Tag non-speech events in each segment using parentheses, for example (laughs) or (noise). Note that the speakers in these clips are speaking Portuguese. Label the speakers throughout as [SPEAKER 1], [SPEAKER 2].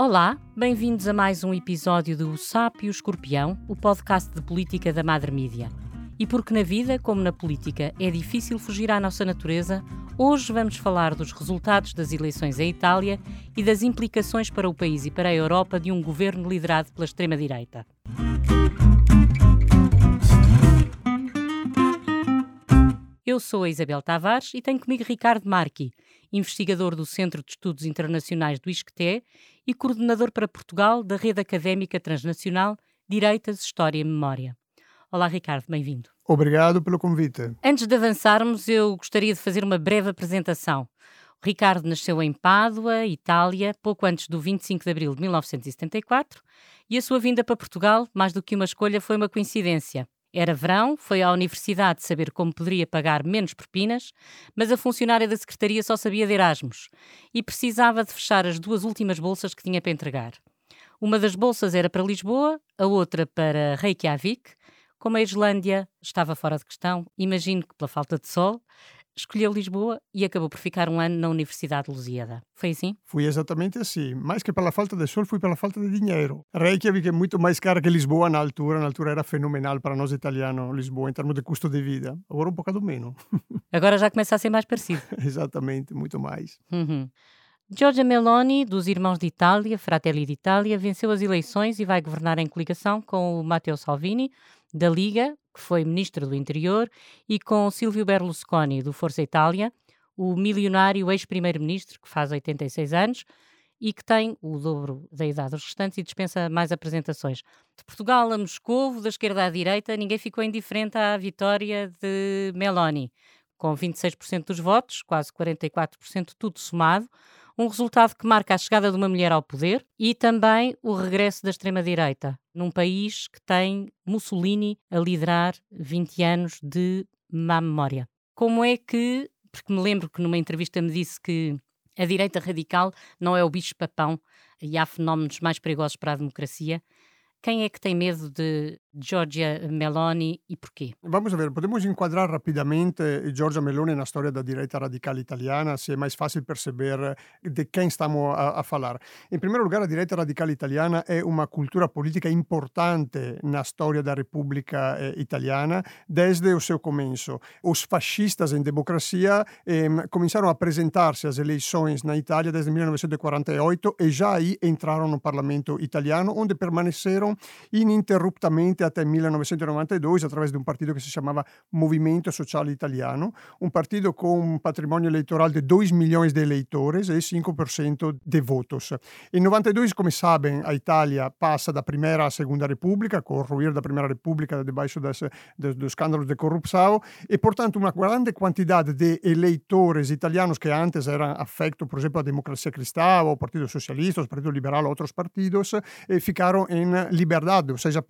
[SPEAKER 1] Olá, bem-vindos a mais um episódio do Sapo o Escorpião, o podcast de política da Madre Mídia. E porque na vida, como na política, é difícil fugir à nossa natureza, hoje vamos falar dos resultados das eleições em Itália e das implicações para o país e para a Europa de um governo liderado pela extrema-direita. Eu sou a Isabel Tavares e tenho comigo Ricardo Marchi, investigador do Centro de Estudos Internacionais do ISCTE e coordenador para Portugal da Rede Académica Transnacional Direitas, História e Memória. Olá, Ricardo, bem-vindo.
[SPEAKER 2] Obrigado pelo convite.
[SPEAKER 1] Antes de avançarmos, eu gostaria de fazer uma breve apresentação. O Ricardo nasceu em Pádua, Itália, pouco antes do 25 de abril de 1974, e a sua vinda para Portugal, mais do que uma escolha, foi uma coincidência. Era verão, foi à universidade saber como poderia pagar menos propinas, mas a funcionária da secretaria só sabia de Erasmus e precisava de fechar as duas últimas bolsas que tinha para entregar. Uma das bolsas era para Lisboa, a outra para Reykjavik. Como a Islândia estava fora de questão, imagino que pela falta de sol, escolheu Lisboa e acabou por ficar um ano na Universidade de Lusíada. Foi assim?
[SPEAKER 2] Foi exatamente assim. Mais que pela falta de sol, foi pela falta de dinheiro. Reykjavik é muito mais cara que Lisboa na altura. Na altura era fenomenal para nós italianos, Lisboa, em termos de custo de vida. Agora um bocado menos. (laughs)
[SPEAKER 1] Agora já começa a ser mais parecido. (laughs)
[SPEAKER 2] exatamente, muito mais.
[SPEAKER 1] Uhum. Giorgia Meloni, dos Irmãos de Itália, Fratelli d'Italia, venceu as eleições e vai governar em coligação com o Matteo Salvini, da Liga, que foi ministro do Interior, e com Silvio Berlusconi, do Força Itália, o milionário ex-primeiro-ministro, que faz 86 anos e que tem o dobro da idade dos restantes e dispensa mais apresentações. De Portugal a Moscou, da esquerda à direita, ninguém ficou indiferente à vitória de Meloni, com 26% dos votos, quase 44% tudo somado, um resultado que marca a chegada de uma mulher ao poder e também o regresso da extrema-direita, num país que tem Mussolini a liderar 20 anos de má memória. Como é que, porque me lembro que numa entrevista me disse que a direita radical não é o bicho-papão e há fenómenos mais perigosos para a democracia, quem é que tem medo de Giorgia Meloni e porquê?
[SPEAKER 2] Vamos ver, podemos enquadrar rapidamente Giorgia Meloni na storia da direita radical italiana, se é mais fácil perceber de quem estamos a, a falar. Em primeiro lugar, a direita radical italiana é uma cultura política importante na storia da República eh, Italiana desde o seu começo. Os fascistas em democracia eh, começaram a apresentar-se às eleições na Itália desde 1948 e já aí entraram no parlamento italiano, onde permaneceram ininterruptamente até 1992 attraverso di un partito che si chiamava Movimento Sociale Italiano, un partito con un patrimonio elettoral de 2 milhões de eleitores e 5% de votos. Em 92, como sabem, a Itália passa da Primeira à Segunda República, com o ruir da Primeira República debaixo dos escândalos de corrupção, e, portanto, uma grande quantidade de eleitores italianos que antes eram afecto, por exemplo, à democracia cristã, ao Partido Socialista, ao Partido Liberal, a outros partidos, eh, ficaram em liberdade, ou seja,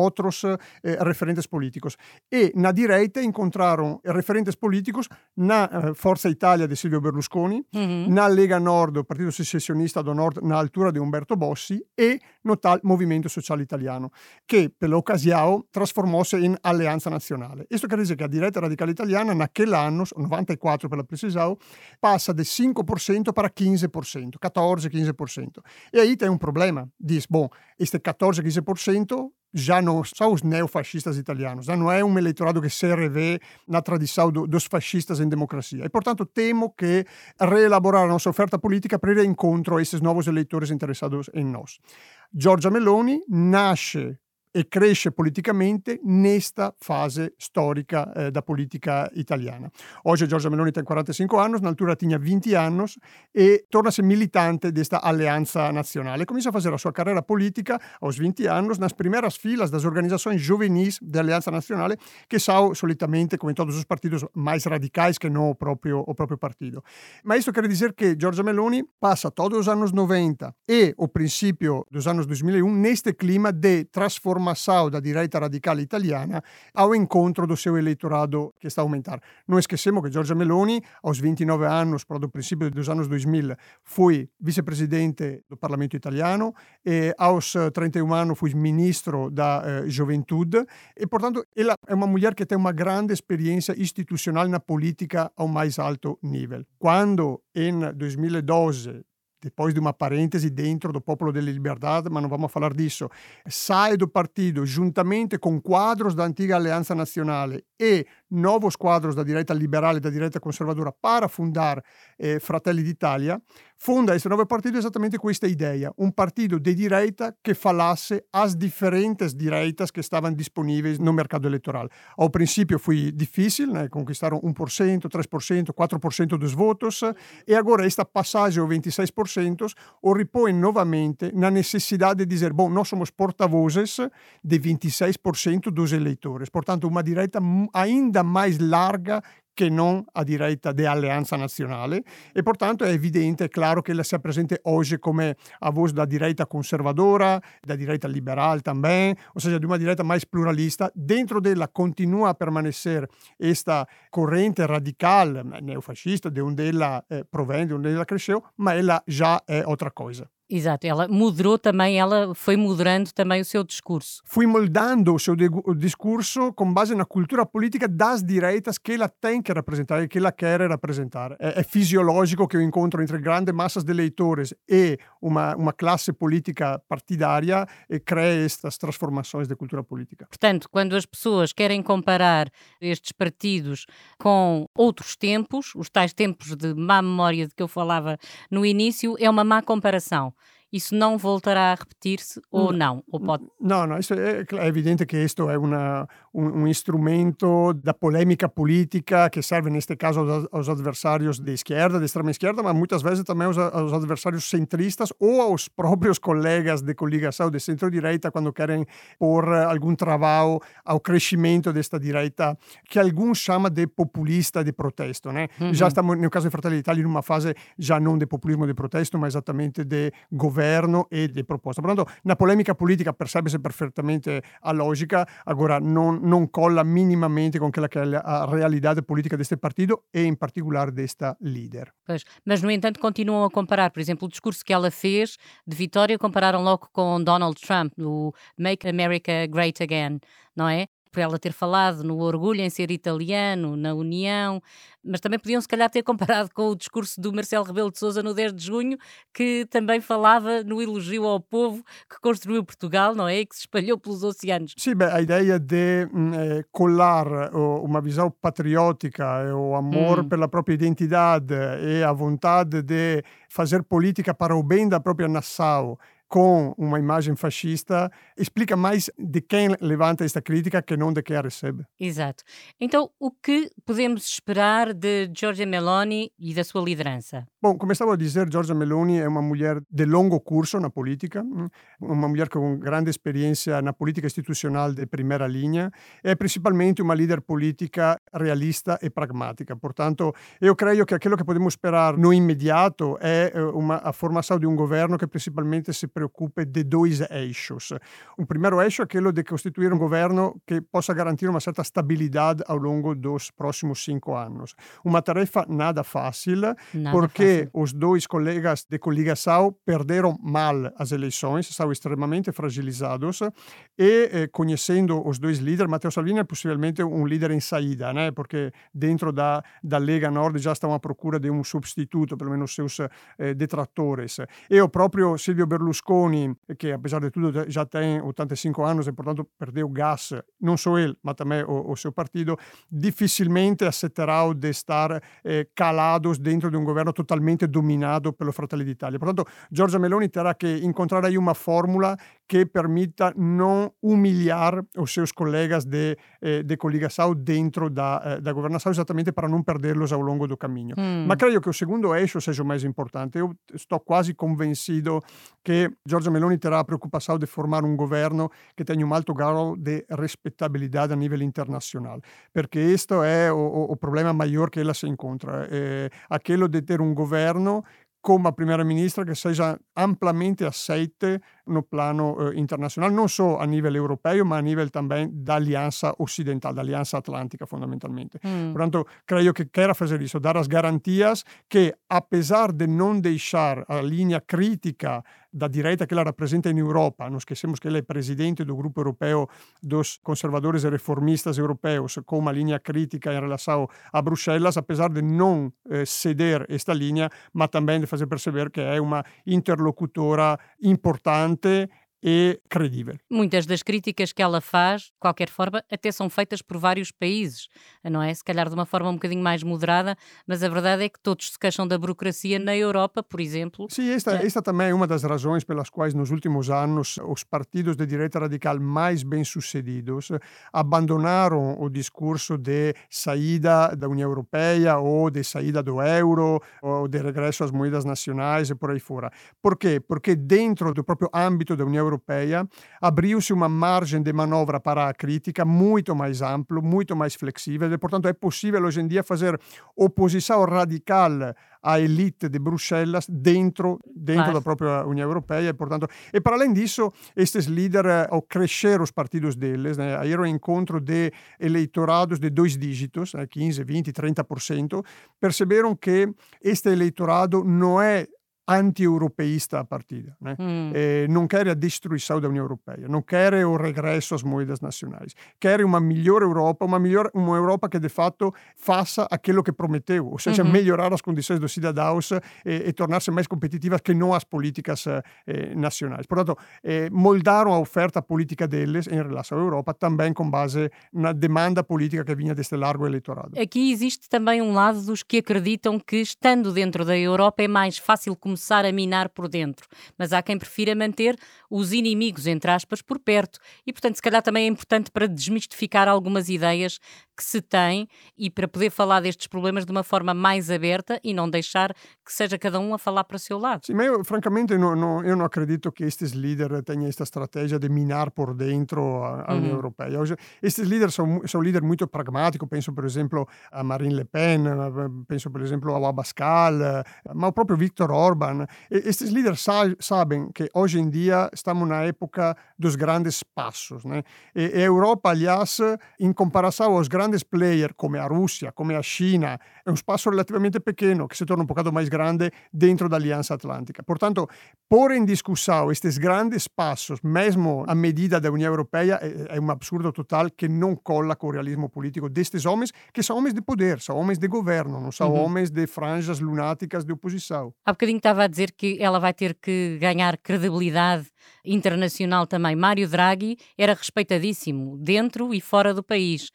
[SPEAKER 2] outros eh, referentes políticos. E na direita encontraram referentes políticos na eh, Forza Italia de Silvio Berlusconi, uhum. na Lega Nord, Partito Secessionista do Nord, na altura di Umberto Bossi, e no tal Movimento Sociale Italiano, che per l'occasione trasformò-se in Alleanza Nazionale. Questo quer dizer che a direita radical italiana, naquell'anno, 94 per la passa de 5% para 15%, 14-15%. E aí tem um problema. Diz, bom, este 14, 15% já não são os neofascistas italianos, já não é um eleitorado que se revê na tradição do, dos fascistas em democracia. E, portanto, temo que reelaborar a nossa oferta política para encontro a esses novos eleitores interessados em nós. Giorgia Meloni nasce e cresce politicamente nesta fase storica eh, da politica italiana. Oggi Giorgia Meloni tem 45 anni, nell'altura tinha 20 anni e torna a essere militante desta alleanza nazionale. Comincia a fare la sua carriera politica aos 20 anni nas primeiras filas das organizações juvenis da Alleanza Nazionale, che são solitamente, come todos os partidos, mais radicais que não o próprio, o próprio partido. Ma questo quer dizer que Giorgia Meloni passa todos os anos 90 e o princípio dos anos 2001 neste clima de transformação formação da direita radical italiana ao encontro do seu eleitorado que está a aumentar. Não esquecemos que Giorgia Meloni, aos 29 anos, para o princípio dos anos 2000, foi vice-presidente do Parlamento italiano e aos 31 anos foi ministro da eh, Juventude e, portanto, ela é uma mulher que tem uma grande experiência institucional na política ao mais alto nível. Quando, em 2012, depois de uma parêntese dentro do Popolo delle Liberdade, mas não vamos falar disso, sai do partido juntamente com quadros da antiga Alleanza Nazionale e novos quadros da direita liberale e da direita conservadora para fundar eh, Fratelli d'Italia, fonda questo nuovo partito esattamente questa idea, un partito di direita che falasse as differentes direitas que estavam disponíveis no mercado eleitoral. Ao princípio foi difícil, né? conquistaram 1%, 3%, 4% dos votos e agora esta passagem ao 26% o ripõe novamente na necessidade de dizer, bom, nós somos porta-vozes de 26% dos eleitores. Portanto, uma direita ainda mais larga che non a direita de Alleanza Nazionale e portanto è evidente, è chiaro che la sia presente oggi come a voce da direita conservadora, da direita liberal também, ou seja, de uma direita mais pluralista. Dentro dela continua a permanecer esta corrente radical neofascista de onde ela eh, provém, de onde ela cresceu, ma ela já é outra coisa.
[SPEAKER 1] Exato, ela moderou também, ela foi moderando também o seu discurso.
[SPEAKER 2] Fui moldando o seu discurso com base na cultura política das direitas que ela tem que representar e que ela quer representar. É, é fisiológico que o encontro entre grandes massas de eleitores e uma, uma classe política partidária crie estas transformações de cultura política.
[SPEAKER 1] Portanto, quando as pessoas querem comparar estes partidos com outros tempos, os tais tempos de má memória de que eu falava no início, é uma má comparação isso não voltará a repetir-se ou não? Ou pode...
[SPEAKER 2] Não, não, isso é, é evidente que isto é uma, um, instrumento da polêmica política que serve, neste caso, aos, aos adversários de esquerda, de extrema esquerda, mas muitas vezes também aos, aos adversários centristas ou aos próprios colegas de coligação de centro-direita quando querem pôr algum trabalho ao crescimento desta direita que alguns chamam de populista de protesto. Né? Uhum. Já estamos, no caso de Fratelli d'Italia, em uma fase já não de populismo de protesto, mas exatamente de governo e di proposta. Portanto, na polemica politica percebe-se perfeitamente a lógica, agora non, non colla minimamente com a realidade política deste partido e, em particular, desta líder.
[SPEAKER 1] Pois, mas, no entanto, continuam a comparar, por exemplo, o discurso que ela fez de vitória, compararam logo com Donald Trump, o Make America Great Again, não é? Por ela ter falado no orgulho em ser italiano, na União, mas também podiam se calhar ter (laughs) comparado com o discurso do Marcelo Rebelo de Sousa no 10 de junho, que também falava no elogio ao povo que construiu Portugal, não é? E que se espalhou pelos oceanos.
[SPEAKER 2] Sim, beh, a ideia de mm, eh, colar uma visão patriótica, o amor mm. pela própria identidade e a vontade de fazer política para o bem da própria nação com uma imagem fascista, explica mais de quem levanta esta crítica que não de quem a recebe.
[SPEAKER 1] Exato. Então, o que podemos esperar de Giorgia Meloni e da sua liderança?
[SPEAKER 2] Bom, come stavo a dizer, Giorgia Meloni è una mulher de longo curso na política, mm, uma mulher com grande experiência na política institucional de primeira linha, é principalmente uma líder política realista e pragmática. Portanto, eu creio que aquilo que podemos esperar no imediato é eh, uma, a formação de um governo que principalmente se preocupe de dois eixos. Um primeiro eixo é aquele de constituir um governo que possa garantir uma certa stabilidade ao longo dos próximos cinco anos. Uma tarefa nada fácil, nada porque fácil. os dois colegas de coligação perderam mal as eleições, estavam extremamente fragilizados e eh, conhecendo os dois líderes, Matteo Salvini é possivelmente um líder em saída, né? porque dentro da, da Lega Nord já estão à procura de um substituto, pelo menos seus eh, detratores. E o próprio Silvio Berlusconi Berlusconi, que apesar de tudo já tem 85 anos e portanto perdeu gás, não só ele, mas também o, o seu partido, dificilmente aceitará de estar eh, calados dentro de um governo totalmente dominado pelo Fratelli d'Italia. Portanto, Giorgia Meloni terá que encontrar aí uma fórmula que permita não humilhar os seus colegas de, eh, de coligação dentro da, eh, da governação, exatamente para não perdê-los ao longo do caminho. Mm. Mas creio que o segundo eixo seja o mais importante. Eu estou quase convencido que Giorgia Meloni terá a preocupação de formar um governo que tenha um alto grau de respeitabilidade a nível internacional, porque este é o, o problema maior que ela se encontra, é aquele de ter um governo como a primeira-ministra que seja amplamente aceite no plano eh, internacional, non só a nível europeu, ma a nível também da aliança ocidental, da aliança atlântica, fundamentalmente. Mm. Portanto, creio que quer fazer isso, dar as garantias que, apesar de não deixar a linha crítica da direita que ela representa em Europa, não esquecemos que ele é presidente do grupo europeu dos conservadores e reformistas europeus, com uma linha crítica em relação a Bruxelas, apesar de não eh, ceder esta linha, mas também de fazer perceber que é uma interlocutora importante 때 e credível.
[SPEAKER 1] Muitas das críticas que ela faz, de qualquer forma, até são feitas por vários países, não é? Se calhar de uma forma um bocadinho mais moderada, mas a verdade é que todos se queixam da burocracia na Europa, por exemplo.
[SPEAKER 2] Sim, esta, é. esta também é uma das razões pelas quais nos últimos anos os partidos de direita radical mais bem-sucedidos abandonaram o discurso de saída da União Europeia ou de saída do euro ou de regresso às moedas nacionais e por aí fora. Por quê? Porque dentro do próprio âmbito da União Europeia, abriu-se uma margem de manobra para a crítica muito mais amplo, muito mais flexível, e, portanto, é possível hoje em dia fazer oposição radical à elite de Bruxelas dentro, dentro da própria União Europeia. E, portanto, e para além disso, estes líderes, ao crescer os partidos deles, né, aí era um encontro de eleitorados de dois dígitos, né, 15, 20, 30%, perceberam que este eleitorado não é anti-europeísta a partida. Né? Mm. Eh, não quer a destruição da União Europeia, não quer o regresso às moedas nacionais. Quer uma melhor Europa, uma, melhor, uma Europa que de fato faça aquilo que prometeu, ou seja, -hmm. melhorar as condições dos cidadãos e, e tornar-se mais competitivas que não as políticas eh, nacionais. Portanto, eh, moldaram a oferta política deles em relação à Europa também com base na demanda política que vinha deste largo eleitorado.
[SPEAKER 1] Aqui existe também um lado dos que acreditam que, estando dentro da Europa, é mais fácil começar começar a minar por dentro, mas há quem prefira manter os inimigos, entre aspas, por perto. E, portanto, se calhar também é importante para desmistificar algumas ideias que se tem e para poder falar destes problemas de uma forma mais aberta e não deixar que seja cada um a falar para o seu lado.
[SPEAKER 2] Sim, mas eu, francamente, não, não, eu não acredito que estes líderes tenham esta estratégia de minar por dentro a, a União uhum. Europeia. Hoje, estes líderes são, são líderes muito pragmáticos, penso, por exemplo, a Marine Le Pen, penso, por exemplo, ao Abascal, mas o próprio Viktor Orban. Estes líderes sabem que hoje em dia estamos na época dos grandes passos. Né? E a Europa, aliás, em comparação aos grandes grandes player come a Russia, come a Cina, è un spasso relativamente pequeno che si torna un bocado mais grande dentro da Aliança Atlântica. Portanto, pôr em discussão estes grandes passos, mesmo a medida da União Europeia, é, é um absurdo total que não cola com o realismo político destes homens, que são homens de poder, são homens de governo, não são uhum. homens de franjas lunáticas de oposição.
[SPEAKER 1] Há bocadinho estava a dizer que ela vai ter que ganhar credibilidade internacional também. Mário Draghi era respeitadíssimo dentro e fora do país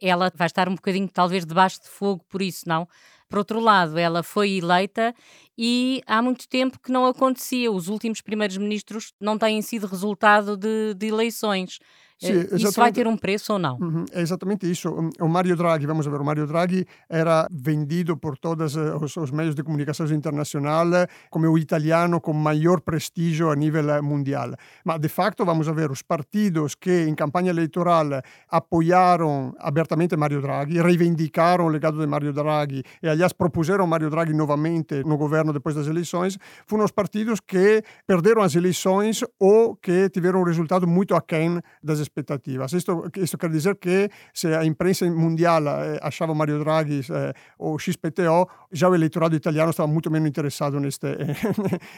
[SPEAKER 1] ela vai estar um bocadinho, talvez, debaixo de fogo por isso, não? Por outro lado, ela foi eleita e há muito tempo que não acontecia. Os últimos primeiros ministros não têm sido resultado de, de eleições. Sim, isso vai ter um preço ou não?
[SPEAKER 2] Uhum, é exatamente isso. O Mário Draghi, vamos ver, o Mário Draghi era vendido por todos eh, os, os meios de comunicação internacional como o italiano com maior prestígio a nível mundial. Mas, de facto, vamos ver, os partidos que em campanha eleitoral apoiaram abertamente Mário Draghi, reivindicaram o legado de Mário Draghi e, aliás, propuseram Mário Draghi novamente no governo depois das eleições, foram os partidos que perderam as eleições ou que tiveram um resultado muito aquém das expectativas. Isto, isto quer dizer que se a imprensa mundial eh, achava Mario Draghi eh, o XPTO, já o eleitorado italiano estava muito menos interessado (laughs) neste,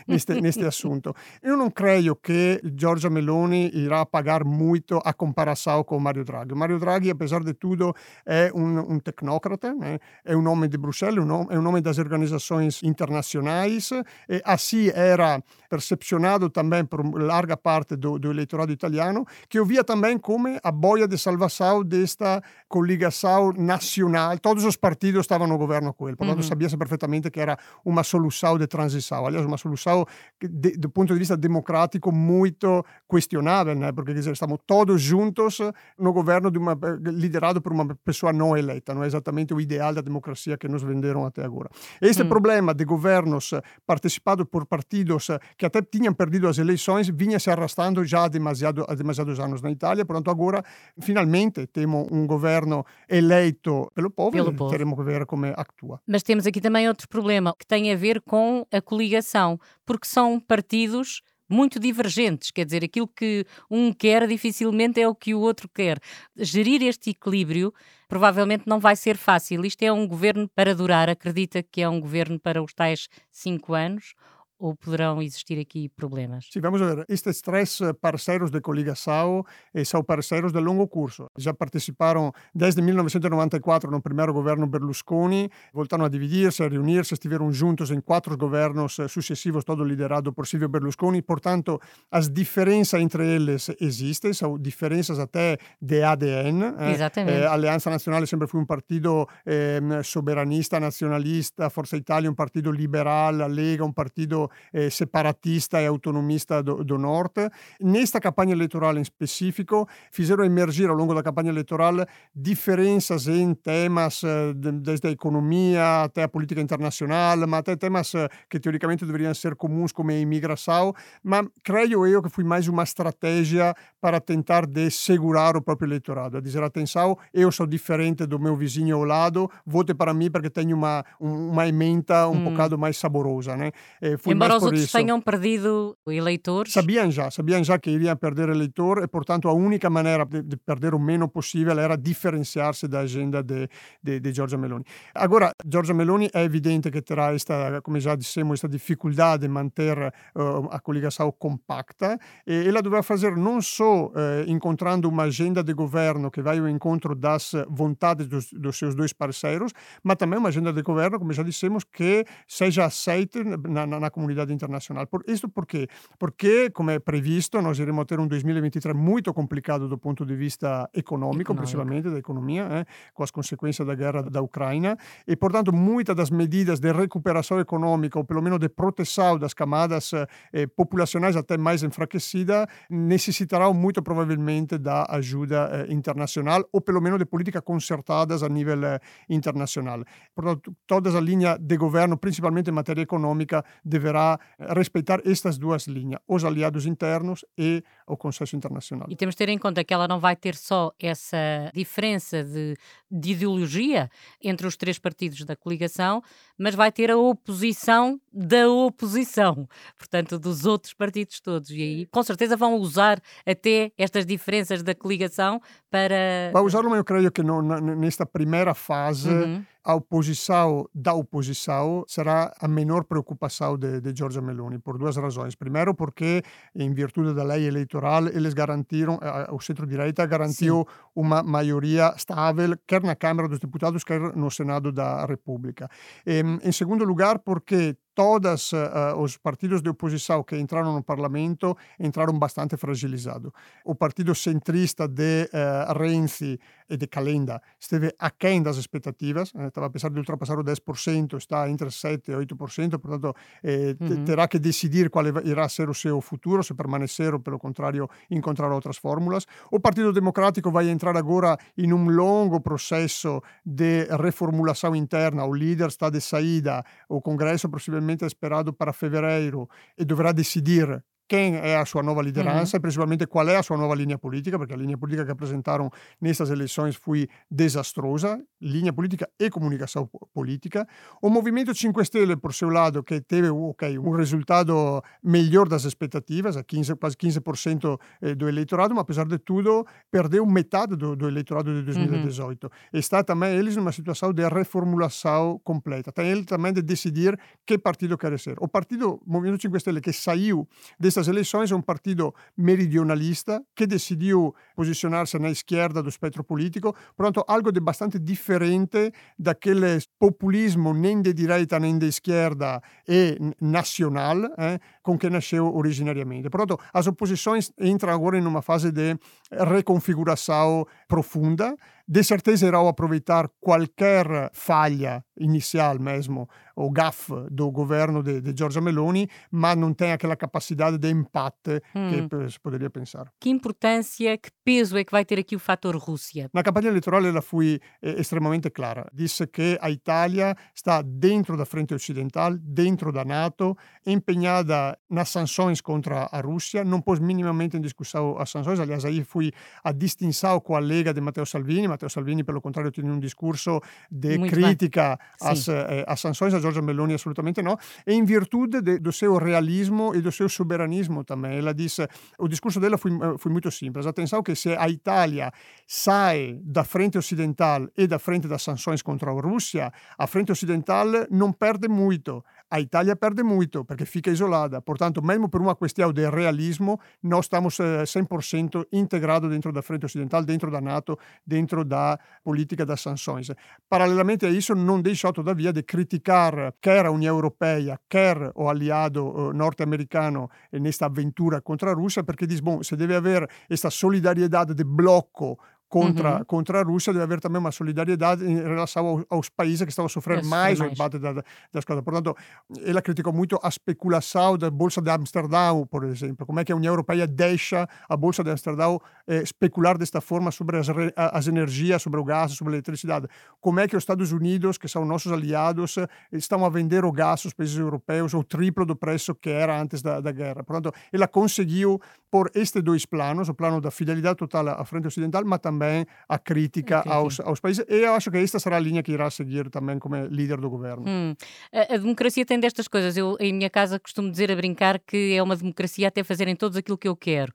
[SPEAKER 2] neste, (laughs) neste assunto. Eu não creio que Giorgia Meloni irá pagar muito a comparação com Mario Draghi. Mario Draghi, apesar de tudo, é um, um tecnócrata, né? é um homem de Bruxelas, um é um homem das organizações internacionais, e assim era percepcionado também por larga parte do, do eleitorado italiano, que eu via também como a boia de salvação desta coligação nacional. Todos os partidos estavam no governo com ele, portanto uhum. sabia-se perfeitamente que era uma solução de transição. Aliás, uma solução de, do ponto de vista democrático muito questionável, né? porque dizer, estamos todos juntos no governo de uma, liderado por uma pessoa não eleita. Não é exatamente o ideal da democracia que nos venderam até agora. Este uhum. problema de governos participados por partidos que até tinham perdido as eleições vinha se arrastando já há, demasiado, há demasiados anos na Itália portanto agora finalmente temos um governo eleito pelo povo pelo e povo. teremos que ver como atua.
[SPEAKER 1] Mas temos aqui também outro problema que tem a ver com a coligação, porque são partidos muito divergentes, quer dizer, aquilo que um quer dificilmente é o que o outro quer. Gerir este equilíbrio provavelmente não vai ser fácil. Isto é um governo para durar, acredita que é um governo para os tais cinco anos? Ou poderão existir aqui problemas?
[SPEAKER 2] Sim, vamos ver. Estes três parceiros de coligação eh, são parceiros de longo curso. Já participaram desde 1994 no primeiro governo Berlusconi, voltaram a dividir-se, a reunir-se, estiveram juntos em quatro governos eh, sucessivos, todo liderado por Silvio Berlusconi. Portanto, as diferenças entre eles existem, são diferenças até de ADN.
[SPEAKER 1] Eh. Exatamente.
[SPEAKER 2] Eh, Alleanza Nazionale sempre foi um partido eh, soberanista, nacionalista, Forza Italia um partido liberal, a Lega um partido eh, separatista e autonomista do, do Norte. Nesta campanha eleitoral em específico, fizeram emergir ao longo da campanha eleitoral diferenças em temas eh, desde a economia até a política internacional, mas até temas eh, que teoricamente deveriam ser comuns como a imigração, mas creio eu que foi mais uma estratégia para tentar de segurar o próprio eleitorado, a dizer atenção, eu sou diferente do meu vizinho ao lado, vote para mim porque tenho uma, uma emenda um hum. bocado mais saborosa. Né?
[SPEAKER 1] Eh, Embora os outros isso. tenham perdido eleitores.
[SPEAKER 2] Sabiam já, sabiam já que iriam perder eleitor e, portanto, a única maneira de, de perder o menos possível era diferenciar-se da agenda de, de, de Giorgia Meloni. Agora, Giorgia Meloni é evidente que terá esta, como já dissemos, esta dificuldade de manter uh, a coligação compacta e ela dovrà fazer não só uh, encontrando uma agenda de governo que vai ao encontro das vontades dos, dos seus dois parceiros, mas também uma agenda de governo, como já dissemos, que seja aceita na, na, na comunidade internacional. Por, isto por quê? Porque, como é previsto, nós iremos ter um 2023 muito complicado do ponto de vista econômico, econômico. principalmente da economia, eh, com as consequências da guerra da Ucrânia, e, portanto, muitas das medidas de recuperação econômica, ou pelo menos de proteção das camadas eh, populacionais até mais enfraquecidas, necessitarão muito provavelmente da ajuda eh, internacional, ou pelo menos de políticas concertadas a nível eh, internacional. Portanto, toda a linha de governo, principalmente em matéria econômica, deverá deverá respeitar estas duas linhas, os aliados internos e o Conselho Internacional.
[SPEAKER 1] E temos de ter em conta que ela não vai ter só essa diferença de, de ideologia entre os três partidos da coligação, mas vai ter a oposição da oposição, portanto, dos outros partidos todos. E aí, com certeza, vão usar até estas diferenças da coligação para.
[SPEAKER 2] Vai usá-lo, mas eu creio que não, nesta primeira fase. Uhum a oposição da oposição será a menor preocupação de, de Giorgia Meloni, por duas razões. Primeiro, porque, em virtude da lei eleitoral, eles garantiram, o centro-direita garantiu Sim. uma maioria estável, quer na Câmara dos Deputados, quer no Senado da República. Em segundo lugar, porque todos uh, os partidos de oposição que entraram no parlamento entraram bastante fragilizados. O partido centrista de uh, Renzi e de Calenda esteve aquém das expectativas, eh, estava a pensar de ultrapassar o 10%, está entre 7% e 8%, portanto eh, uhum. terá que decidir qual irá ser o seu futuro, se permanecer ou, pelo contrário, encontrar outras fórmulas. O Partido Democrático vai entrar agora em um longo processo de reformulação interna, o líder está de saída, o Congresso possivelmente é esperado para fevereiro e dovrà decidir quem é a sua nova liderança uhum. e principalmente qual é a sua nova linha política, porque a linha política que apresentaram nestas eleições foi desastrosa, linha política e comunicação política. O Movimento 5 Stelle, por seu lado, que teve okay, um resultado melhor das expectativas, a 15, quase 15% eh, do eleitorado, mas apesar de tudo, perdeu metade do, do eleitorado de 2018. Uhum. Está também eles numa situação de reformulação completa. Tem ele também de decidir que partido quer ser. O partido Movimento 5 Stelle, que saiu desse destas eleições é um partido meridionalista que decidiu posicionar-se na esquerda do espectro político, portanto, algo de bastante diferente daquele populismo nem de direita nem de esquerda e nacional eh, com que nasceu originariamente. Portanto, as oposições entram agora em uma fase de reconfiguração profunda, de certeza irão aproveitar qualquer falha inicial mesmo, o gaffe do governo de, de Giorgia Meloni, mas não tem aquela capacidade de empate hum. que se poderia pensar.
[SPEAKER 1] Que importância, que peso é que vai ter aqui o fator Rússia?
[SPEAKER 2] Na campanha eleitoral ela foi eh, extremamente clara. Disse que a Itália está dentro da frente ocidental, dentro da NATO, empenhada nas sanções contra a Rússia, não pôs minimamente em discussão as sanções, aliás aí foi a distinção a Lega de Matteo Salvini, Matteo Salvini, pelo contrário, tiene un discorso de Muito crítica às, eh, às sanções, a Giorgia Meloni assolutamente no, e in virtude de, do seu realismo e do seu soberanismo também. Ela disse, o discorso dela foi, eh, foi muito simples, atenção que se a Itália sai da frente ocidental e da frente das sanções contra a Rússia, a frente ocidental não perde muito, a Itália perde muito perché fica isolada. Portanto, mesmo per una questione del realismo, nós estamos 100% eh, integrados dentro da frente ocidental, dentro da NATO, dentro da politica das sanções. Paralelamente a isso, non deixo todavia di criticare quer a União Europeia, quer o aliado eh, norte-americano nesta avventura contra a Rússia, perché diz, bom, se deve haver questa solidariedade de bloco contra, uhum. contra a Rússia, deve haver também uma solidariedade em relação aos, aos países que estavam a sofrer mais, o embate da, das coisas. Portanto, ela criticou muito a especulação da Bolsa de Amsterdão, por exemplo. Como é que a União Europeia deixa a Bolsa de Amsterdão eh, especular desta forma sobre as, as energias, sobre o gás, sobre a eletricidade. Como é que os Estados Unidos, que são nossos aliados, estão a vender o gás aos países europeus o triplo do preço que era antes da, da guerra. Portanto, ela conseguiu, por estes dois planos, o plano da fidelidade total à frente ocidental, mas também também a crítica okay. aos, aos, países. E eu acho que esta será a linha que irá seguir também como líder do governo.
[SPEAKER 1] Hum. A, a, democracia tem destas coisas. Eu, em minha casa, costumo dizer a brincar que é uma democracia até fazerem todos aquilo que eu quero.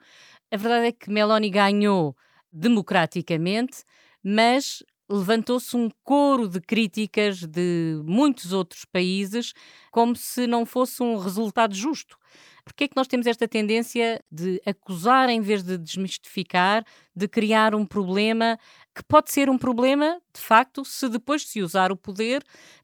[SPEAKER 1] A verdade é que Meloni ganhou democraticamente, mas levantou-se um coro de críticas de muitos outros países como se não fosse um resultado justo. Porquê é que nós temos esta tendência de acusar em vez de desmistificar, de criar um problema que pode ser um problema, de facto, se depois se usar o poder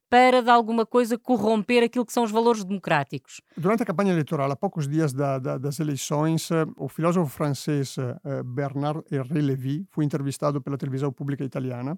[SPEAKER 1] para, de alguma coisa, corromper aquilo que são os valores democráticos.
[SPEAKER 2] Durante a campanha eleitoral, há poucos dias da, da, das eleições, eh, o filósofo francês eh, Bernard Henri Lévy foi entrevistado pela televisão pública italiana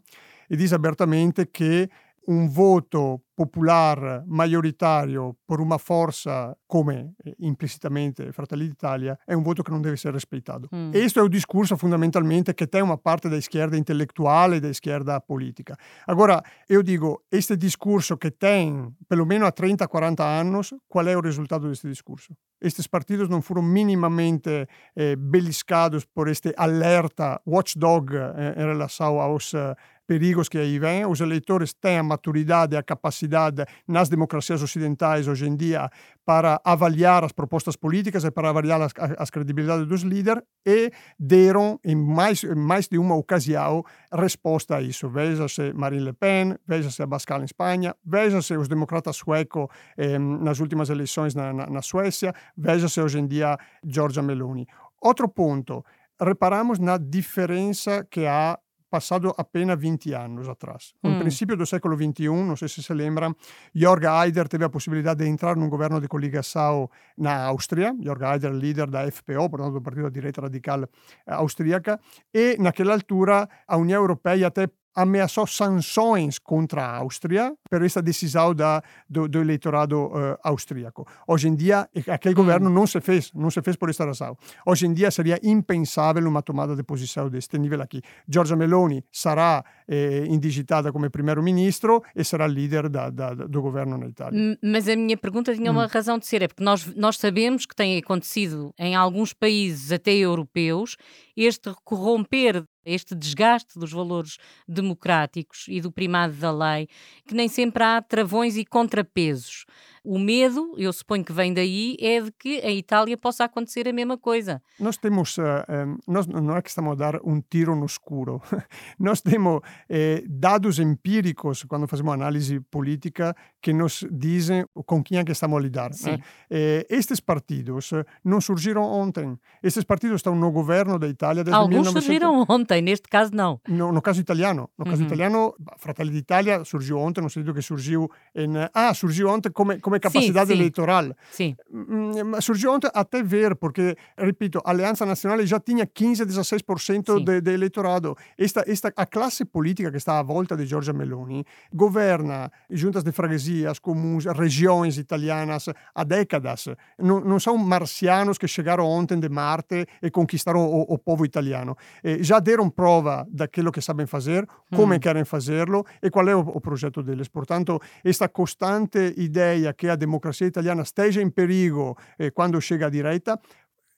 [SPEAKER 2] e diz abertamente que un voto popolare maggioritario per una forza come eh, implicitamente Fratelli d'Italia è un voto che non deve essere rispettato. Mm. Questo è un discorso fondamentalmente che tem una parte da schierda intellettuale e da schierda politica. Allora, io dico, questo discorso che tem perlomeno a 30-40 anni, qual è il risultato di questo discorso? Questi partiti non furono minimamente eh, belliscados por este alerta watchdog eh, in relazione eh, perigos que aí vêm. Os eleitores têm a maturidade e a capacidade nas democracias ocidentais hoje em dia para avaliar as propostas políticas e para avaliar as, as credibilidades dos líderes e deram em mais, em mais de uma ocasião resposta a isso. Veja-se Marine Le Pen, veja-se Abascal em Espanha, veja-se os democratas suecos eh, nas últimas eleições na, na, na Suécia, veja-se hoje em dia Giorgia Meloni. Outro ponto, reparamos na diferença que há passado apenas 20 anos atrás. Mm. princípio do século XXI, não sei se se lembram, Jörg Haider teve a possibilidade de entrar num governo de coligação na Áustria. Jörg Haider, líder da FPO, portanto, do Partido da Direita Radical Austríaca, e naquela altura a União Europeia até ameaçou sanções contra a Áustria por essa decisão da, do, do eleitorado uh, austríaco. Hoje em dia, aquele governo não se fez, não se fez por essa razão. Hoje em dia seria impensável uma tomada de posição deste nível aqui. Giorgia Meloni sarà eh, indigitada como primeiro-ministro e será líder da, da, do governo na Itália.
[SPEAKER 1] Mas a minha pergunta tinha uma hum. razão de ser, é porque nós, nós sabemos que tem acontecido em alguns países, até europeus, este corromper este desgaste dos valores democráticos e do primado da lei, que nem sempre há travões e contrapesos. O medo, eu suponho que vem daí, é de que a Itália possa acontecer a mesma coisa.
[SPEAKER 2] Nós temos, um, nós não é que estamos a dar um tiro no escuro. (laughs) nós temos eh, dados empíricos, quando fazemos análise política, que nos dizem com quem é que estamos a lidar. Né? Eh, estes partidos não surgiram ontem. Estes partidos estão no governo da Itália desde
[SPEAKER 1] Alguns
[SPEAKER 2] 1900...
[SPEAKER 1] surgiram ontem, neste caso não.
[SPEAKER 2] No, no caso italiano. No caso uhum. italiano, Fratelli d'Italia surgiu ontem, no sentido que surgiu em... Ah, surgiu ontem come, come capacidade sim, eleitoral.
[SPEAKER 1] Sim.
[SPEAKER 2] Mm, surgiu ontem até ver, porque, repito, a Aliança Nacional já tinha 15, 16% de, de eleitorado. Esta, esta, a classe política que está à volta de Giorgia Meloni governa juntas de freguesias, comuns, regiões italianas há décadas. Não, não são marcianos que chegaram ontem de Marte e conquistaram o, o povo italiano. Eh, já deram prova daquilo que sabem fazer, como mm. querem fazerlo e qual é o, o projeto deles. Portanto, esta constante ideia che a democrazia italiana esteja in perigo eh, quando chega a direita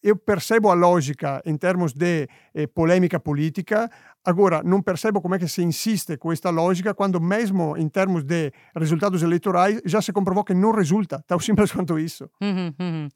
[SPEAKER 2] eu percebo a lógica em termos de eh, polêmica política, agora não percebo como é que se insiste com esta lógica quando mesmo em termos de resultados eleitorais já se comprovou que não resulta, tão simples (laughs) quanto isso.
[SPEAKER 1] Uhum, uhum.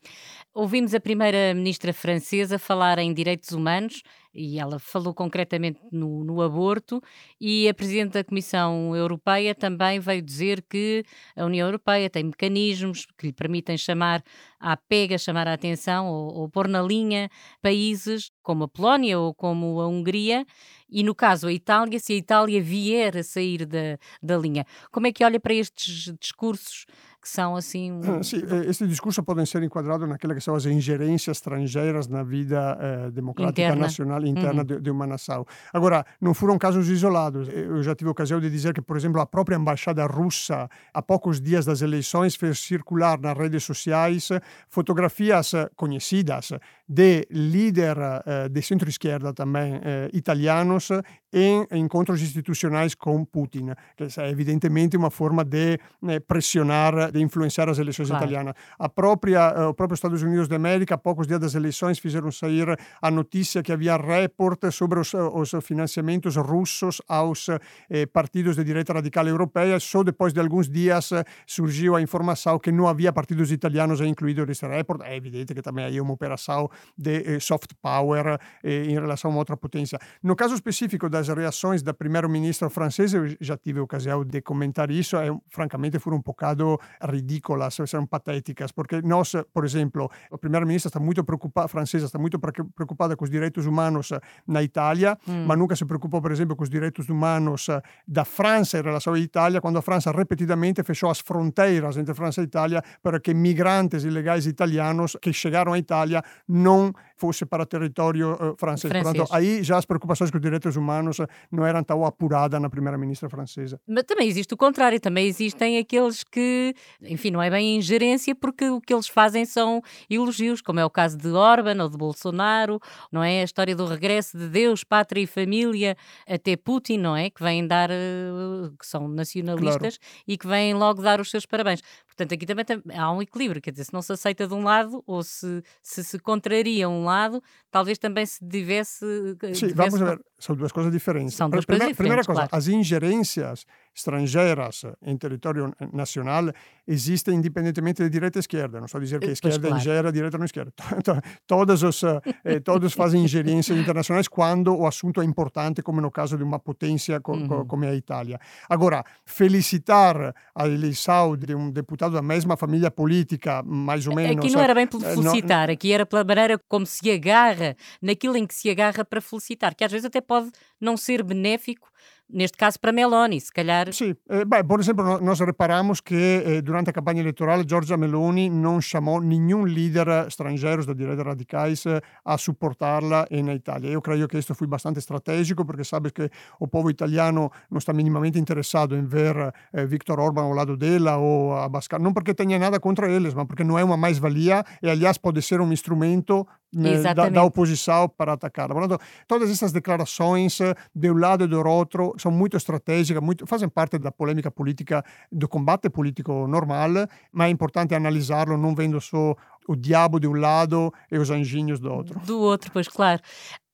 [SPEAKER 1] Ouvimos a primeira ministra francesa falar em direitos humanos e ela falou concretamente no, no, aborto, e a Presidente da Comissão Europeia também veio dizer que a União Europeia tem mecanismos que lhe permitem chamar à pega, chamar a atenção ou, ou pôr na linha países como a Polónia ou como a Hungria, e no caso a Itália, se a Itália vier a sair da, da linha. Como é que olha para estes discursos que são assim.
[SPEAKER 2] Um... (laughs) Sim, este discurso podem ser enquadrados naquela que são as ingerências estrangeiras na vida eh, democrática interna. nacional interna uhum. de, de, uma nação. Agora, não foram casos isolados. Eu já tive a ocasião de dizer que, por exemplo, a própria embaixada russa, há poucos dias das eleições, fez circular nas redes sociais fotografias conhecidas de líder eh, de centro-esquerda também eh, italianos em encontros institucionais com Putin, que é evidentemente uma forma de eh, pressionar de influenciar as eleições claro. italianas. A própria, uh, o próprio Estados Unidos da América, poucos dias das eleições, fizeram sair a notícia que havia report sobre os, os financiamentos russos aos eh, partidos de direita radical europeia. Só depois de alguns dias surgiu a informação que não havia partidos italianos incluídos nesse report. É evidente que também aí é uma operação de eh, soft power eh, em relação a outra potência. No caso específico das reações da primeiro-ministro francês, eu já tive a ocasião de comentar isso, é, francamente foram um bocado ridículas, são patéticas, porque nós, por exemplo, a primeira-ministra está muito preocupada, francesa está muito preocupada com os direitos humanos na Itália, mm. mas nunca se preocupou, por exemplo, com os direitos humanos da França em relação à Itália, quando a França repetidamente fechou as fronteiras entre França e Itália para que migrantes ilegais italianos que chegaram à Itália não fossem para território uh, francês. francês. Portanto, aí já as preocupações com os direitos humanos não eram tão apuradas na primeira-ministra francesa.
[SPEAKER 1] Mas também existe o contrário, também existem aqueles que enfim, não é bem ingerência, porque o que eles fazem são elogios, como é o caso de Orban ou de Bolsonaro, não é? A história do regresso de Deus, pátria e família até Putin, não é? Que vêm dar, eh, que são nacionalistas claro. e que vêm logo dar os seus parabéns. Portanto, aqui também há um equilíbrio, quer dizer, se não se aceita de um lado ou se se, se contraria um lado, talvez também se devesse.
[SPEAKER 2] Eh, Sim, vamos ver, são duas coisas diferentes.
[SPEAKER 1] São duas primeira,
[SPEAKER 2] coisas diferentes.
[SPEAKER 1] Primeira
[SPEAKER 2] coisa, claro. as ingerências estrangeiras em território nacional existem independentemente de direita e esquerda. Não estou a dizer que a esquerda claro. ingera, a direita não ingera. (laughs) Todos, os, eh, todos fazem ingerências internacionais quando o assunto é importante, como no caso de uma potência co uhum. como a Itália. Agora, felicitar a eleição de um deputado da mesma família política, mais ou menos...
[SPEAKER 1] Aqui não era bem por eh, felicitar, não... aqui era pela maneira como se agarra, naquilo em que se agarra para felicitar, que às vezes até pode não ser benéfico neste caso para Meloni, se calhar.
[SPEAKER 2] Sì, eh, beh, por exemplo, nós reparamos que eh, durante a campanha eleitoral Giorgia Meloni não chamou nenhum líder estrangeiro da direita radicais eh, a suportarla na Itália. Eu creio que isso foi bastante estratégico porque sabe que o povo italiano não está minimamente interessado em ver eh, Viktor Orban ao lado dela ou Abascal, não porque tenha nada contra eles, mas porque não é uma mais-valia e, aliás, pode ser um instrumento né, da, da, oposição para atacar. Portanto, todas essas declarações de um lado e do outro são muito estratégicas, muito, fazem parte da polêmica política, do combate político normal, mas é importante analisá-lo não vendo só o diabo de um lado e os anjinhos do outro.
[SPEAKER 1] Do outro, pois claro.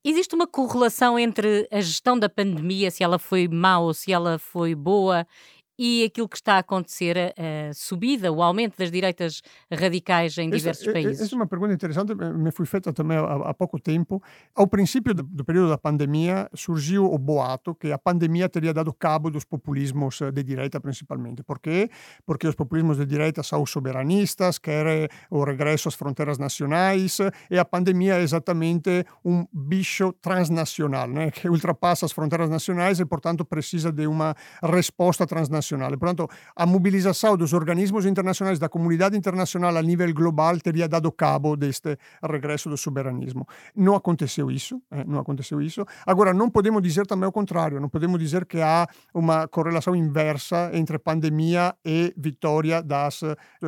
[SPEAKER 1] Existe uma correlação entre a gestão da pandemia, se ela foi má ou se ela foi boa, e aquilo que está a acontecer, a, subida, o aumento das direitas radicais em diversos
[SPEAKER 2] essa,
[SPEAKER 1] países?
[SPEAKER 2] Essa é uma pergunta interessante, me foi feita também há, há pouco tempo. Ao princípio do, do, período da pandemia, surgiu o boato que a pandemia teria dado cabo dos populismos eh, de direita, principalmente. Por quê? Porque os populismos de direita são soberanistas, querem o regresso às fronteiras nacionais, e a pandemia é exatamente um bicho transnacional, né? que ultrapassa as fronteiras nacionais e, portanto, precisa de uma resposta transnacional internacional. Portanto, a mobilização dos organismos internacionais, da comunidade internacional a nível global teria dado cabo deste regresso do soberanismo. Não aconteceu isso, eh, não aconteceu isso. Agora, não podemos dizer também o contrário, não podemos dizer que há uma correlação inversa entre pandemia e vitória das,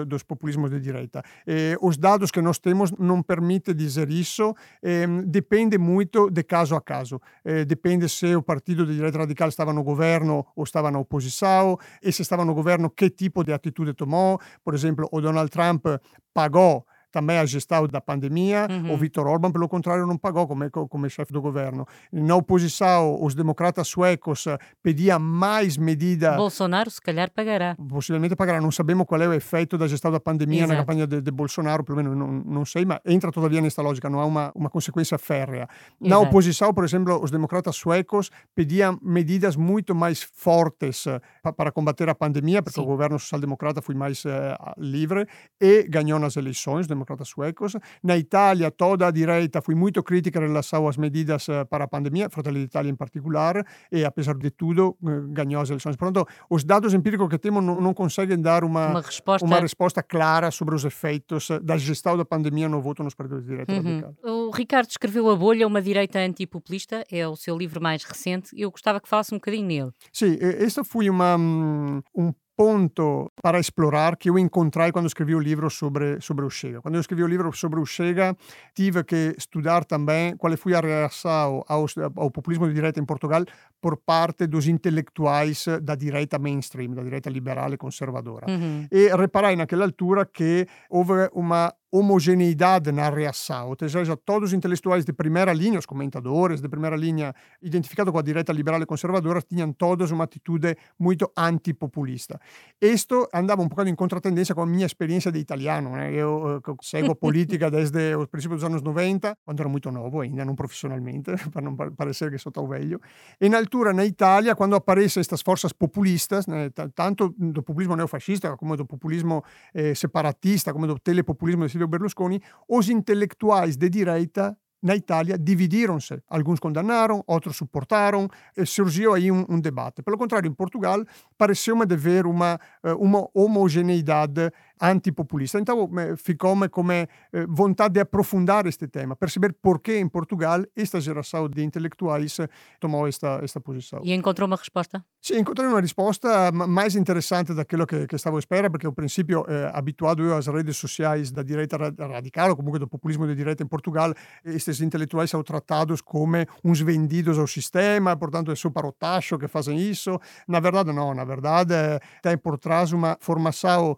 [SPEAKER 2] dos populismos de direita. Eh, os dados que nós temos não permitem dizer isso, eh, depende muito de caso a caso. Eh, depende se o partido de direita radical estava no governo ou estava na oposição, e se stava no governo che tipo di attitudine tomò. Per esempio, o Donald Trump pagò também a gestão da pandemia.
[SPEAKER 1] Uhum.
[SPEAKER 2] O Viktor Orban, pelo contrário, não pagou como, como chefe do governo. Na oposição, os democratas suecos pediam mais medidas.
[SPEAKER 1] Bolsonaro, se calhar, pagará.
[SPEAKER 2] Possivelmente pagará. Não sabemos qual é o efeito da gestão da pandemia
[SPEAKER 1] Exato.
[SPEAKER 2] na campanha de, de Bolsonaro, pelo menos não, não sei, mas entra todavia nesta lógica, não há uma, uma consequência férrea. Na
[SPEAKER 1] Exato.
[SPEAKER 2] oposição, por exemplo, os democratas suecos pediam medidas muito mais fortes eh, pa- para combater a pandemia, porque
[SPEAKER 1] Sim.
[SPEAKER 2] o governo social-democrata foi mais eh, livre e ganhou nas eleições, os democratas suecos. Na Itália, toda a direita foi muito crítica em relação às medidas para a pandemia, Fratelli d'Italia em particular, e apesar de tudo, eh, ganhou as eleições. Portanto, os dados empíricos que temos não, não conseguem dar uma,
[SPEAKER 1] Uma resposta.
[SPEAKER 2] uma resposta clara sobre os efeitos da gestão da pandemia no voto nos partidos de direita
[SPEAKER 1] Uhum.
[SPEAKER 2] radical.
[SPEAKER 1] O Ricardo escreveu A Bolha, uma direita antipopulista, é o seu livro mais recente. Eu gostava que falasse um bocadinho nele.
[SPEAKER 2] Sì, e- questo fu uma, mm, un ponto para explorar que eu encontrei quando escrevi o livro sobre, sobre o Chega. Quando eu escrevi o livro sobre o Chega, tive que estudar também qual foi a reação ao, ao populismo de direita em Portugal por parte dos intelectuais da direita mainstream, da direita liberal e conservadora.
[SPEAKER 1] Uhum.
[SPEAKER 2] E reparai naquela altura que houve uma homogeneidade na reação, ou seja, todos os intelectuais de primeira linha, os comentadores de primeira linha identificados com a direita liberal e conservadora, tinham todos uma atitude muito antipopulista. Isto andava um pouco em contratendência com a minha experiência de italiano. Né? Eu eh, seguo política desde os princípios dos anos 90, quando ero muito novo ainda, não profissionalmente, (laughs) para não pa- parecer que sou tão velho. E na altura, na Itália, quando aparecem estas forças populistas, né, ta- tanto do populismo neofascista come do populismo eh, separatista, come do telepopulismo de Silvio Berlusconi, os intelectuais de direita na Itália dividiram-se. Alguns condenaram, outros suportaram, e surgiu aí um, um debate. Pelo contrário, em Portugal, pareceu-me haver uma, eh, uma homogeneidade antipopulista. Então, ficou-me come eh, vontade de aprofundar este tema, perceber por que em Portugal esta geração de intelectuais tomou esta, esta posição.
[SPEAKER 1] E encontrou uma resposta?
[SPEAKER 2] Sì, encontrei una risposta ma- mais interessante da quello che, che stavo a sperare, perché al principio eh, abituato io às redes sociais da direita ra- radical, ou comunque do populismo de direita em Portugal, estes intelectuais são tratados como uns vendidos ao sistema, portanto é só para o tacho que fazem isso. Na verdade, não, na verdade, tem por trás uma formação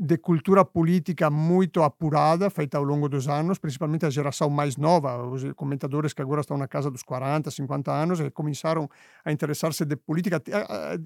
[SPEAKER 2] de cultura política muito apurada, feita ao longo dos anos, principalmente a geração mais nova, os comentadores que agora estão na casa dos 40, 50 anos e começaram a interessar-se de política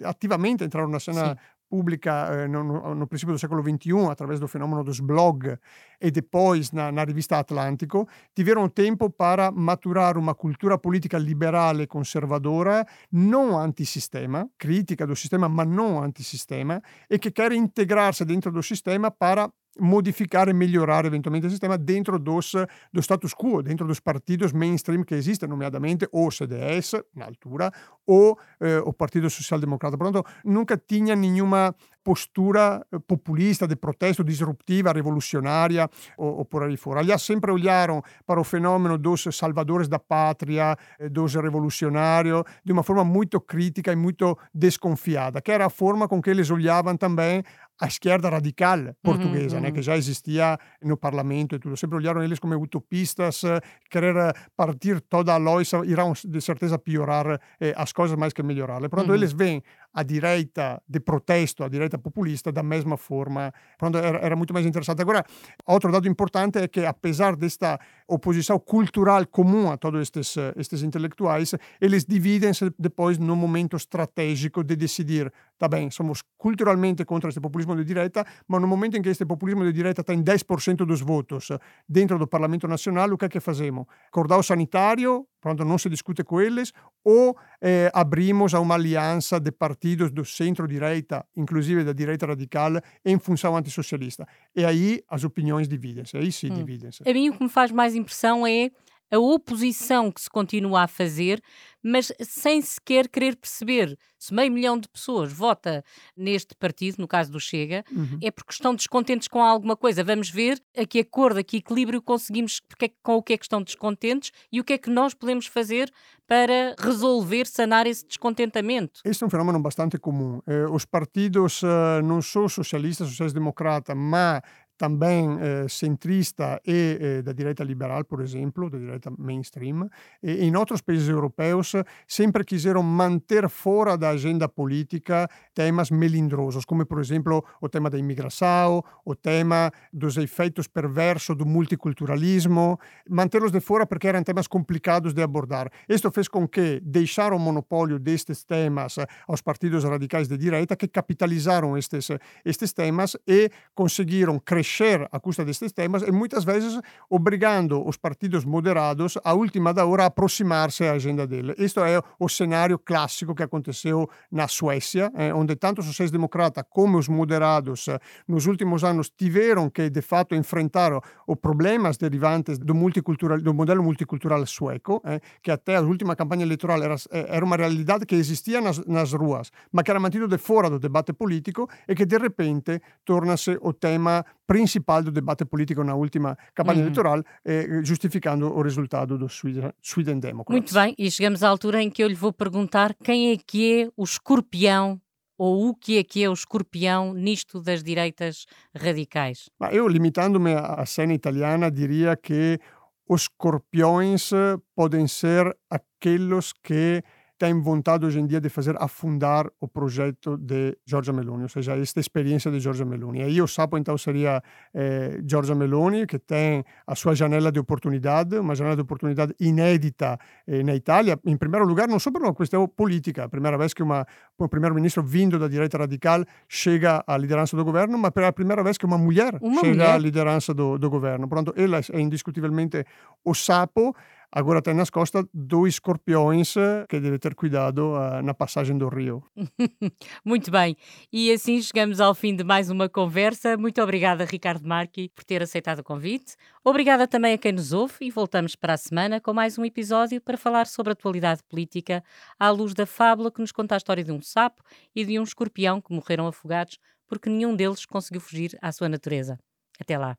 [SPEAKER 2] ativamente, entraram na cena
[SPEAKER 1] Sim.
[SPEAKER 2] Pública eh, no, no, no princípio do século XXI, através do fenômeno dos blog e depois na, na rivista Atlântico, tiveram tempo para maturar uma cultura política liberal e conservadora, não antissistema, crítica do sistema, ma não antissistema, e che quer integrarsi dentro do sistema para modificar e melhorar eventualmente il sistema dentro dos, do status quo, dentro dos partidos mainstream che esistono, nomeadamente o CDS, in altura, o eh, o Partito Social Democrata. Portanto, nunca tinha nenhuma postura eh, populista, de protesto, disruptiva, revolucionária ou, ou por aí. Aliás, sempre olharam para o fenômeno dos salvadores da pátria, eh, dos revolucionários, de uma forma muito crítica e muito desconfiada, que era a forma com que eles olhavam também a esquerda radical portuguesa,
[SPEAKER 1] uhum.
[SPEAKER 2] né, que já existia no parlamento e tudo. Sempre olharam eles como utopistas, querer partir toda a loiça, irão de certeza piorar eh, as coisas mais que melhorá-las. Portanto,
[SPEAKER 1] Uhum.
[SPEAKER 2] eles veem a direita de protesto, a direita populista, da mesma forma. Portanto, era, era muito mais interessante. Agora, outro dado importante é que, apesar desta oposição cultural comum a todos estes, estes intelectuais, eles dividem-se depois no momento estratégico de decidir, tá bem, somos culturalmente contra este populismo de direita, mas no momento em que este populismo de direita tem 10% dos votos dentro do Parlamento Nacional, o que é que fazemos? Cordão sanitário, pronto, não se discute com eles, ou eh, abrimos a uma aliança de partidos do centro-direita, inclusive da direita radical, em função antissocialista. E aí as opiniões dividem-se, aí sim
[SPEAKER 1] Hum.
[SPEAKER 2] dividem-se.
[SPEAKER 1] A mim o que me faz mais impressão é a oposição que se continua a fazer, mas sem sequer querer perceber se meio milhão de pessoas vota neste partido, no caso do Chega,
[SPEAKER 2] Uhum.
[SPEAKER 1] é porque estão descontentes com alguma coisa. Vamos ver a que acordo, a que equilíbrio conseguimos, porque é com o que é que estão descontentes e o que é que nós podemos fazer para resolver, sanar esse descontentamento.
[SPEAKER 2] Este é um fenômeno bastante comum. Eh, os partidos eh, não só socialistas, sociais-democratas, mas também eh, centrista e eh, da direita liberal, por exemplo, da direita mainstream, e em outros países europeus sempre quiseram manter fora da agenda política temas melindrosos, como por exemplo o tema da imigração, o tema dos efeitos perversos do multiculturalismo, mantê-los de fora porque eram temas complicados de abordar. Isto fez com que deixaram o monopólio destes temas aos partidos radicais de direita que capitalizaram estes, estes temas e conseguiram crescer crescer a custa destes temas e muitas vezes obrigando os partidos moderados a última da hora a aproximar-se à agenda dele. Isto é o cenário clássico que aconteceu na Suécia, eh, onde tanto os sociais-democratas como os moderados eh, nos últimos anos tiveram que, de fato, enfrentar os problemas derivantes do, multicultural, do modelo multicultural sueco, eh, que até a última campanha eleitoral era, eh, era uma realidade que existia nas, nas ruas, mas que era mantido de fora do debate político e que, de repente, torna-se o tema principal do debate político na última campanha uhum. eleitoral, eh, justificando o resultado do Sweden, Sweden Democrats.
[SPEAKER 1] Muito bem, e chegamos à altura em que eu lhe vou perguntar quem é que é o escorpião ou o que é que é o escorpião nisto das direitas radicais?
[SPEAKER 2] Eu, limitando-me à cena italiana, diria que os escorpiões podem ser aqueles que tem vontade hoje em dia de fazer afundar o projeto de Giorgia Meloni, ou seja, esta experiência de Giorgia Meloni. E aí o sapo então seria eh, Giorgia Meloni, que tem a sua janela de oportunidade, uma janela de oportunidade inédita eh, na Itália, em primeiro lugar não só por uma questão política, a primeira vez que uma, um primeiro-ministro vindo da direita radical chega à liderança do governo, mas pela primeira vez que uma mulher
[SPEAKER 1] uma
[SPEAKER 2] chega
[SPEAKER 1] mulher.
[SPEAKER 2] à liderança do, do governo. Portanto, ela é indiscutivelmente o sapo Agora tem nas costas dois escorpiões eh, que deve ter cuidado uh, na passagem do rio. (laughs)
[SPEAKER 1] Muito bem. E assim chegamos ao fim de mais uma conversa. Muito obrigada, Ricardo Marchi, por ter aceitado o convite. Obrigada também a quem nos ouve e voltamos para a semana com mais um episódio para falar sobre a atualidade política à luz da fábula que nos conta a história de um sapo e de um escorpião que morreram afogados porque nenhum deles conseguiu fugir à sua natureza. Até lá.